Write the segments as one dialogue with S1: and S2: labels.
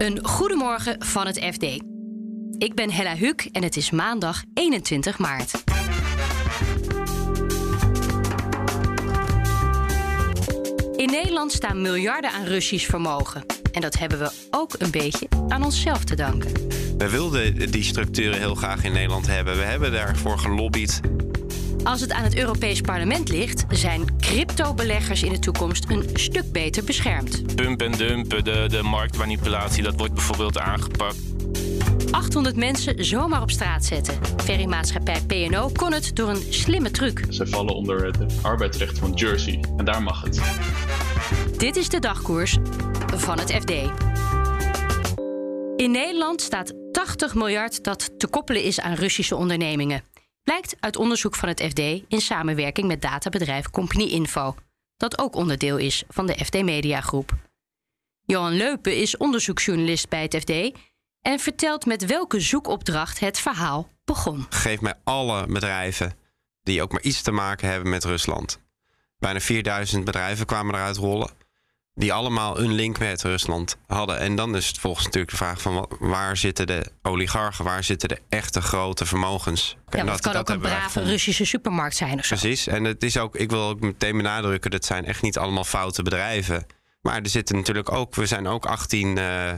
S1: Een goedemorgen van het FD. Ik ben Hella Huk en het is maandag 21 maart. In Nederland staan miljarden aan Russisch vermogen. En dat hebben we ook een beetje aan onszelf te danken.
S2: We wilden die structuren heel graag in Nederland hebben. We hebben daarvoor gelobbyd.
S1: Als het aan het Europees Parlement ligt, zijn cryptobeleggers in de toekomst een stuk beter beschermd.
S3: Pump en dumpen, de, de marktmanipulatie, dat wordt bijvoorbeeld aangepakt.
S1: 800 mensen zomaar op straat zetten. Ferrymaatschappij P&O kon het door een slimme truc.
S4: Zij vallen onder het arbeidsrecht van Jersey en daar mag het.
S1: Dit is de dagkoers van het FD. In Nederland staat 80 miljard dat te koppelen is aan Russische ondernemingen. Blijkt uit onderzoek van het FD in samenwerking met databedrijf Company Info, dat ook onderdeel is van de FD Mediagroep. Johan Leupen is onderzoeksjournalist bij het FD en vertelt met welke zoekopdracht het verhaal begon.
S2: Geef mij alle bedrijven die ook maar iets te maken hebben met Rusland. Bijna 4000 bedrijven kwamen eruit rollen. Die allemaal een link met Rusland hadden. En dan is het volgens natuurlijk de vraag van waar zitten de oligarchen, waar zitten de echte grote vermogens?
S1: Ja, dat, kan ook een brave Russische supermarkt zijn of zo.
S2: Precies. En het is ook, ik wil ook meteen benadrukken, dat zijn echt niet allemaal foute bedrijven. Maar er zitten natuurlijk ook, we zijn ook 18 eh,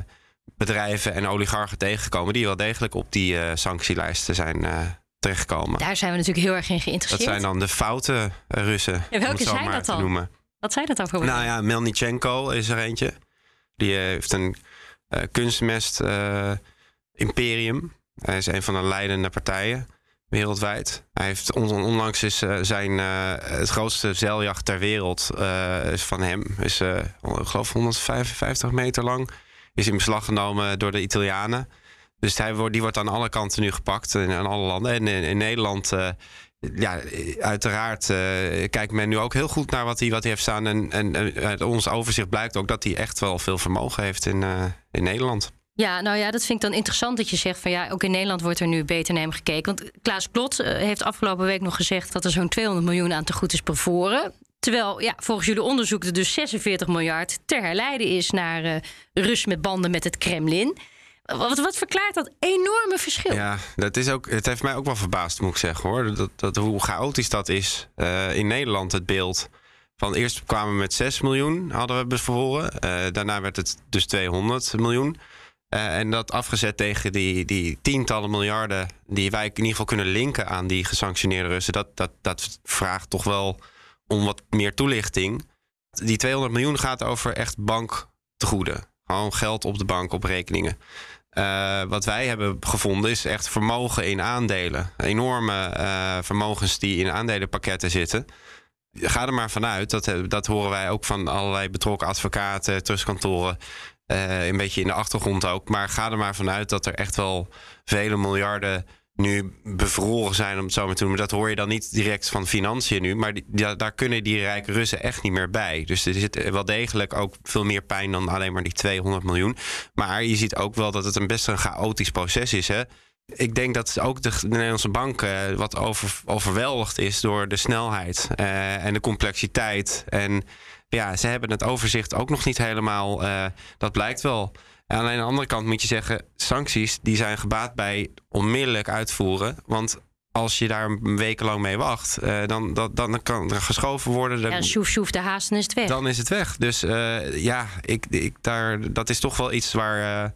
S2: bedrijven en oligarchen tegengekomen die wel degelijk op die eh, sanctielijsten zijn eh, terechtgekomen.
S1: Daar zijn we natuurlijk heel erg in
S2: Dat
S1: geïnteresseerd.
S2: zijn dan de foute Russen.
S1: Ja,
S2: om
S1: welke
S2: het zo
S1: zijn
S2: maar
S1: dat
S2: te
S1: dan?
S2: Noemen.
S1: Wat zei dat voor
S2: Nou ja, Melnichenko is er eentje. Die eh, heeft een eh, kunstmest eh, imperium. Hij is een van de leidende partijen wereldwijd. Hij heeft on- onlangs is zijn het grootste zeiljacht ter wereld is van hem. Is ik geloof 155 meter lang. Is in beslag genomen door de Italianen. Dus hij wordt, die wordt aan alle kanten nu gepakt in, alle landen. En in, in Nederland, ja, uiteraard eh, kijkt men nu ook heel goed naar wat hij, wat hij heeft staan. En, en uit ons overzicht blijkt ook dat hij echt wel veel vermogen heeft in, eh, in Nederland.
S1: Ja, nou ja, dat vind ik dan interessant dat je zegt van ja, ook in Nederland wordt er nu beter naar hem gekeken. Want Klaas Klot eh, heeft afgelopen week nog gezegd dat er zo'n 200 miljoen aan te goed is bevoren. Terwijl ja, volgens jullie onderzoek er dus 46 miljard ter herleiden is naar Rus met banden met het Kremlin. Wat, wat verklaart dat enorme verschil?
S2: Ja, dat is ook, het heeft mij ook wel verbaasd, moet ik zeggen hoor. Dat, dat, hoe chaotisch dat is. Eh, in Nederland het beeld. Van eerst kwamen we met 6 miljoen, hadden we bevoren. Eh, daarna werd het dus 200 miljoen. Eh, en dat afgezet tegen die, die tientallen miljarden die wij in ieder geval kunnen linken aan die gesanctioneerde Russen. Dat, dat, dat vraagt toch wel om wat meer toelichting. Die 200 miljoen gaat over echt banktegoeden. Gewoon geld op de bank, op rekeningen. Eh, wat wij hebben gevonden is echt vermogen in aandelen. Enorme eh, vermogens die in aandelenpakketten zitten. Ga er maar vanuit, dat, eh, dat horen wij ook van allerlei betrokken advocaten, trustkantoren. een beetje in de achtergrond ook. Maar ga er maar vanuit dat er echt wel vele miljarden nu bevroren zijn, om het zo maar te noemen. Dat hoor je dan niet direct van financiën nu. Maar ja, daar kunnen die rijke Russen echt niet meer bij. Dus er zit wel degelijk ook veel meer pijn dan alleen maar die 200 miljoen. Maar je ziet ook wel dat het een best een chaotisch proces is. Hè? Ik denk dat ook de, de Nederlandse bank eh, wat over, overweldigd is door de snelheid eh, en de complexiteit. En ja, ze hebben het overzicht ook nog niet helemaal. eh, dat blijkt wel. En alleen aan de andere kant moet je zeggen, sancties die zijn gebaat bij onmiddellijk uitvoeren. Want als je daar een wekenlang mee wacht, eh, dan, dat, dan kan er geschoven worden. Dan,
S1: Ja, sjoef, sjoef, de haast en is het weg.
S2: dan is het weg. Dus eh, ja, ik, ik, daar, dat is toch wel iets waar, eh,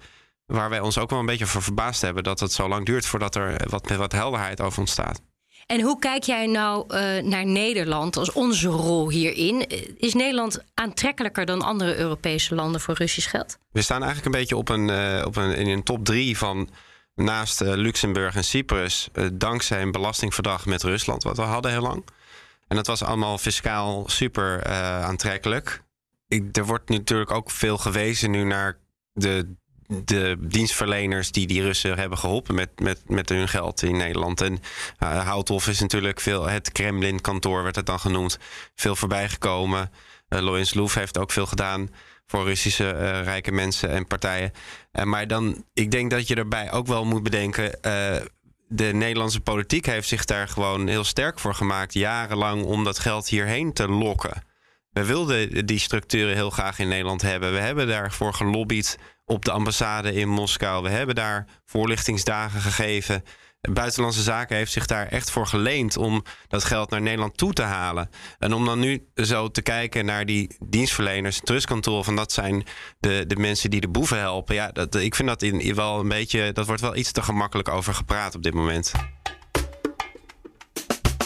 S2: waar wij ons ook wel een beetje voor verbaasd hebben. Dat het zo lang duurt voordat er wat, wat helderheid over ontstaat.
S1: En hoe kijk jij nou eh, naar Nederland als onze rol hierin? Is Nederland aantrekkelijker dan andere Europese landen voor Russisch geld?
S2: We staan eigenlijk een beetje op een, eh, op een, in een top drie van naast eh, Luxemburg en Cyprus. dankzij een belastingverdrag met Rusland, wat we hadden heel lang. En dat was allemaal fiscaal super aantrekkelijk. Ik, er wordt natuurlijk ook veel gewezen nu naar de, de dienstverleners die die Russen hebben geholpen met, met, met hun geld in Nederland. En uh, Houthof is natuurlijk veel, het Kremlin-kantoor werd het dan genoemd, veel voorbij gekomen. Uh, Loef heeft ook veel gedaan voor Russische uh, rijke mensen en partijen. Uh, maar dan, ik denk dat je erbij ook wel moet bedenken. De Nederlandse politiek heeft zich daar gewoon heel sterk voor gemaakt, jarenlang, om dat geld hierheen te lokken. We wilden die structuren heel graag in Nederland hebben. We hebben daarvoor gelobbyd op de ambassade in Moskou. We hebben daar voorlichtingsdagen gegeven. Buitenlandse Zaken heeft zich daar echt voor geleend om dat geld naar Nederland toe te halen. En om dan nu zo te kijken naar die dienstverleners, trustkantoor, van dat zijn de, de mensen die de boeven helpen. Ja, dat, ik vind dat in, wel een beetje, dat wordt wel iets te gemakkelijk over gepraat op dit moment.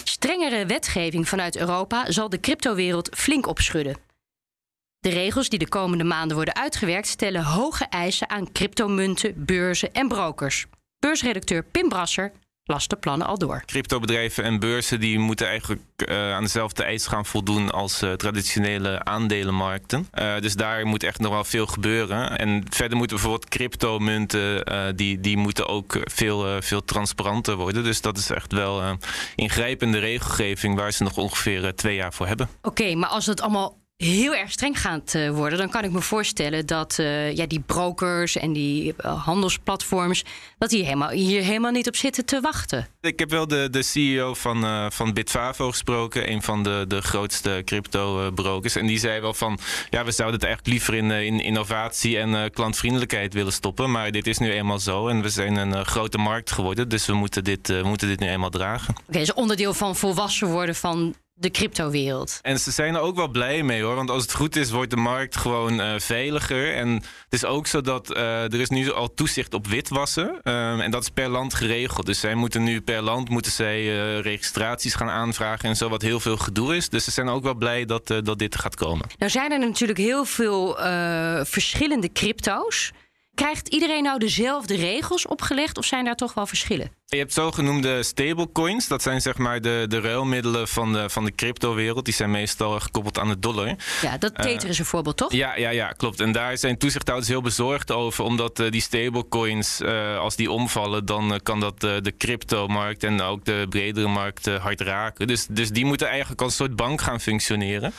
S1: Strengere wetgeving vanuit Europa zal de cryptowereld flink opschudden. De regels die de komende maanden worden uitgewerkt stellen hoge eisen aan cryptomunten, beurzen en brokers. Beursredacteur Pim Brasser las de plannen al door.
S3: Cryptobedrijven en beurzen die moeten eigenlijk uh, aan dezelfde eisen gaan voldoen als uh, traditionele aandelenmarkten. Uh, dus daar moet echt nog wel veel gebeuren. En verder moeten bijvoorbeeld cryptomunten, die, die moeten ook veel, veel transparanter worden. Dus dat is echt wel ingrijpende regelgeving waar ze nog ongeveer twee jaar voor hebben.
S1: Oké, maar als het allemaal heel erg streng gaat uh, worden, dan kan ik me voorstellen dat uh, ja, die brokers en die uh, handelsplatforms, dat die helemaal, hier helemaal niet op zitten te wachten.
S3: Ik heb wel de, de CEO van, van Bitfavo gesproken, een van de, de grootste crypto-brokers. En die zei wel van, ja, we zouden het eigenlijk liever in, in innovatie en klantvriendelijkheid willen stoppen. Maar dit is nu eenmaal zo en we zijn een grote markt geworden, dus we moeten dit, moeten dit nu eenmaal dragen.
S1: Oké, okay, is onderdeel van volwassen worden van de cryptowereld.
S3: En ze zijn er ook wel blij mee hoor. Want als het goed is, wordt de markt gewoon uh, veiliger. En het is ook zo dat uh, er is nu al toezicht op witwassen. Um, en dat is per land geregeld. Dus zij moeten nu per land moeten zij uh, registraties gaan aanvragen en zo, wat heel veel gedoe is. Dus ze zijn ook wel blij dat, dat dit gaat komen.
S1: Nou zijn er natuurlijk heel veel verschillende crypto's. Krijgt iedereen nou dezelfde regels opgelegd of zijn daar toch wel verschillen?
S3: Je hebt zogenoemde stablecoins. Dat zijn zeg maar de, de ruilmiddelen van de, van de cryptowereld. Die zijn meestal gekoppeld aan de dollar.
S1: Ja, dat Tether uh, is een voorbeeld, toch?
S3: Ja, ja, ja, klopt. En daar zijn toezichthouders heel bezorgd over. Omdat uh, die stablecoins, uh, als die omvallen, dan kan dat de cryptomarkt en ook de bredere markt hard raken. Dus, dus die moeten eigenlijk als een soort bank gaan functioneren.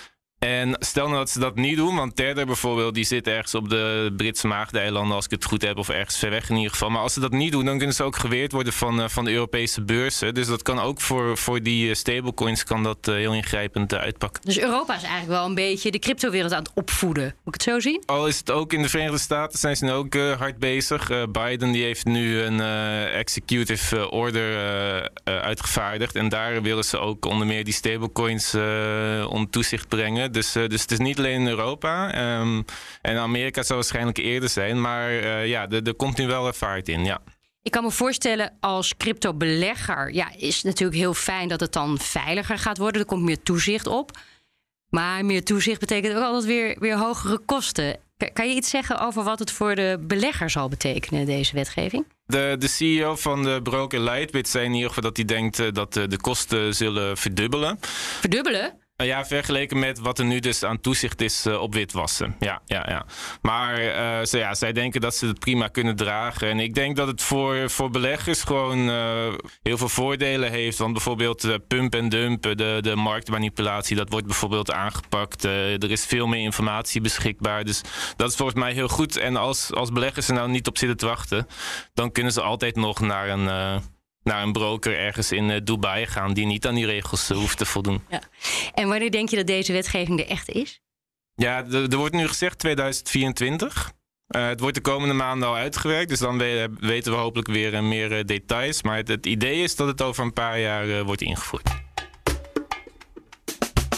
S3: En stel nou dat ze dat niet doen, want Tether bijvoorbeeld, die zit ergens op de Britse Maagdeilanden, als ik het goed heb, of ergens ver weg in ieder geval. Maar als ze dat niet doen, dan kunnen ze ook geweerd worden van, uh, van de Europese beurzen. Dus dat kan ook voor, voor die eh, stablecoins kan dat uh, heel ingrijpend uitpakken.
S1: Dus Europa is eigenlijk wel een beetje de cryptowereld aan het opvoeden. Moet ik het zo zien?
S3: Al is het ook in de Verenigde Staten, zijn ze nu ook hard bezig. Biden die heeft nu een executive order uitgevaardigd. En daar willen ze ook onder meer die stablecoins onder toezicht brengen. Dus, uh, dus het is niet alleen in Europa. Um, en Amerika zal waarschijnlijk eerder zijn. Maar uh, ja, er komt nu wel vaart in, ja.
S1: Ik kan me voorstellen als crypto-belegger, ja, is het natuurlijk heel fijn dat het dan veiliger gaat worden. Er komt meer toezicht op. Maar meer toezicht betekent ook altijd weer, weer hogere kosten. Kan je iets zeggen over wat het voor de belegger zal betekenen, deze wetgeving?
S3: De, de CEO van de broker Lightbit zei in ieder geval dat hij denkt eh, dat de kosten zullen verdubbelen.
S1: Verdubbelen?
S3: Nou ja, vergeleken met wat er nu dus aan toezicht is uh, op witwassen. Ja, ja, ja. Maar uh, ze, ja, zij denken dat ze het prima kunnen dragen. En ik denk dat het voor, voor beleggers gewoon uh, heel veel voordelen heeft. Want bijvoorbeeld pump en dump, de, de marktmanipulatie, dat wordt bijvoorbeeld aangepakt. er is veel meer informatie beschikbaar. Dus dat is volgens mij heel goed. En als, als beleggers er nou niet op zitten te wachten, dan kunnen ze altijd nog naar een naar een broker ergens in eh, Dubai gaan die niet aan die regels eh, hoeft te voldoen. Ja.
S1: En wanneer denk je dat deze wetgeving er echt is?
S3: Ja, er wordt nu gezegd 2024. Uh, het wordt de komende maanden al uitgewerkt, dus dan weten we hopelijk weer meer details. Maar het, het, idee is dat het over een paar jaar wordt ingevoerd.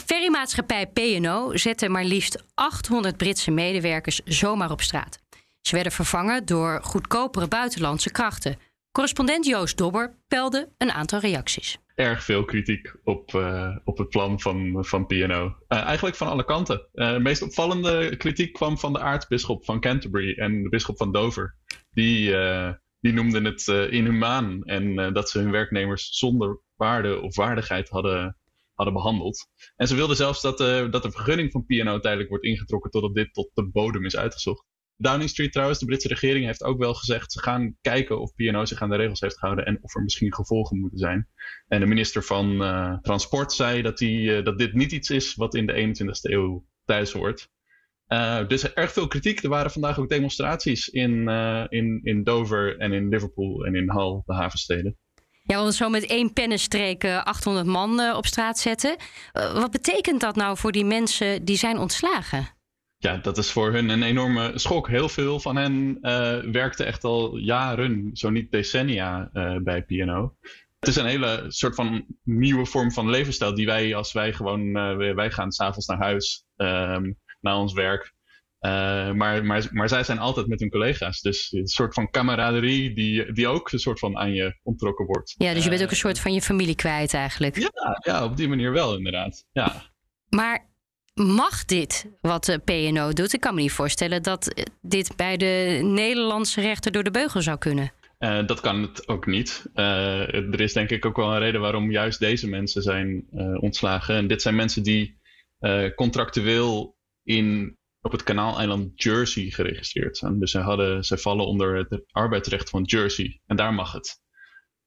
S1: Ferrymaatschappij P&O zette maar liefst 800 Britse medewerkers zomaar op straat. Ze werden vervangen door goedkopere buitenlandse krachten. Correspondent Joost Dobber pelde een aantal reacties.
S4: Erg veel kritiek op, uh, op het plan van, van. Uh, eh, eigenlijk van alle kanten. Uh, de meest opvallende kritiek kwam van de aartsbisschop van Canterbury en de bisschop van Dover. Die, die noemden het inhumaan en dat ze hun werknemers zonder waarde of waardigheid hadden, hadden behandeld. En ze wilden zelfs dat, dat de vergunning van PNO tijdelijk wordt ingetrokken totdat dit tot de bodem is uitgezocht. Downing Street trouwens, de Britse regering heeft ook wel gezegd... ze gaan kijken of PNO zich aan de regels heeft gehouden... en of er misschien gevolgen moeten zijn. En de minister van uh, Transport zei dat, die, uh, dat dit niet iets is... wat in de 21ste eeuw thuis hoort. Uh, dus erg veel kritiek. Er waren vandaag ook demonstraties in, in, in Dover en in Liverpool en in Hull, de havensteden.
S1: Ja, want zo met één pennenstreek 800 man op straat zetten. wat betekent dat nou voor die mensen die zijn ontslagen?
S4: Ja, dat is voor hun een enorme schok. Heel veel van hen uh, werkten echt al jaren, zo niet decennia, uh, bij P&O. Het is een hele soort van nieuwe vorm van levensstijl die wij, als wij gewoon, uh, wij gaan s'avonds naar huis, um, naar ons werk. maar, maar, maar zij zijn altijd met hun collega's. Dus een soort van camaraderie die, die ook een soort van aan je ontrokken wordt.
S1: Ja, dus je bent ook een soort van je familie kwijt eigenlijk.
S4: Ja, ja op die manier wel inderdaad. Ja.
S1: Maar Mag dit wat de PNO doet? Ik kan me niet voorstellen dat dit bij de Nederlandse rechter door de beugel zou kunnen.
S4: Uh, dat kan het ook niet. Uh, er is denk ik ook wel een reden waarom juist deze mensen zijn ontslagen. En dit zijn mensen die contractueel in, op het kanaaleiland Jersey geregistreerd zijn. Dus zij, hadden, zij vallen onder het arbeidsrecht van Jersey. En daar mag het.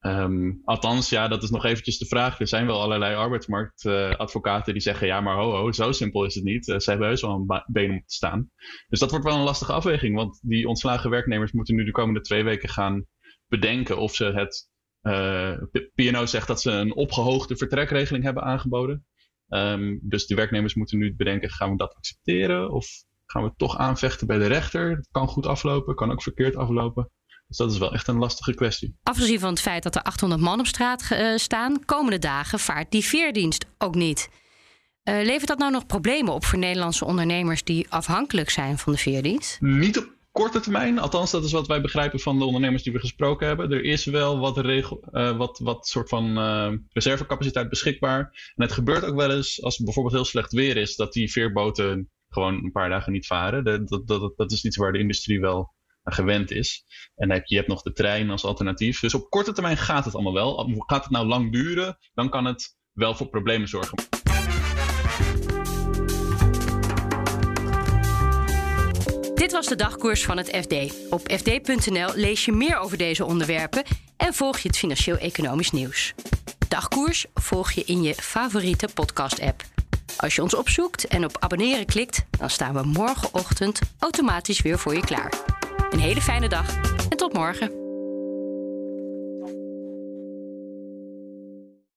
S4: Um, althans, ja, dat is nog eventjes de vraag. Er zijn wel allerlei arbeidsmarktadvocaten die zeggen: ja, maar ho, ho, zo simpel is het niet. Uh, ze hebben heus wel een been om te staan. Dus dat wordt wel een lastige afweging, want die ontslagen werknemers moeten nu de komende twee weken gaan bedenken of ze het. Uh, eh, PNO zegt dat ze een opgehoogde vertrekregeling hebben aangeboden. Um, dus de werknemers moeten nu bedenken: gaan we dat accepteren? Of gaan we toch aanvechten bij de rechter? Het kan goed aflopen, kan ook verkeerd aflopen. Dus dat is wel echt een lastige kwestie.
S1: Afgezien van het feit dat er 800 man op straat uh, staan, komende dagen vaart die veerdienst ook niet. Uh, levert dat nou nog problemen op voor Nederlandse ondernemers die afhankelijk zijn van de veerdienst?
S4: Niet op korte termijn. Althans, dat is wat wij begrijpen van de ondernemers die we gesproken hebben. Er is wel wat, regel, uh, wat, wat soort van uh, reservecapaciteit beschikbaar. En het gebeurt ook wel eens als het bijvoorbeeld heel slecht weer is, dat die veerboten gewoon een paar dagen niet varen. Dat, dat, dat, dat is iets waar de industrie wel gewend is. En heb, je hebt nog de trein als alternatief. Dus op korte termijn gaat het allemaal wel. Gaat het nou lang duren, dan kan het wel voor problemen zorgen.
S1: Dit was de dagkoers van het FD. Op fd.nl lees je meer over deze onderwerpen en volg je het financieel-economisch nieuws. Dagkoers volg je in je favoriete podcast-app. Als je ons opzoekt en op abonneren klikt, dan staan we morgenochtend automatisch weer voor je klaar. Een hele fijne dag en tot morgen.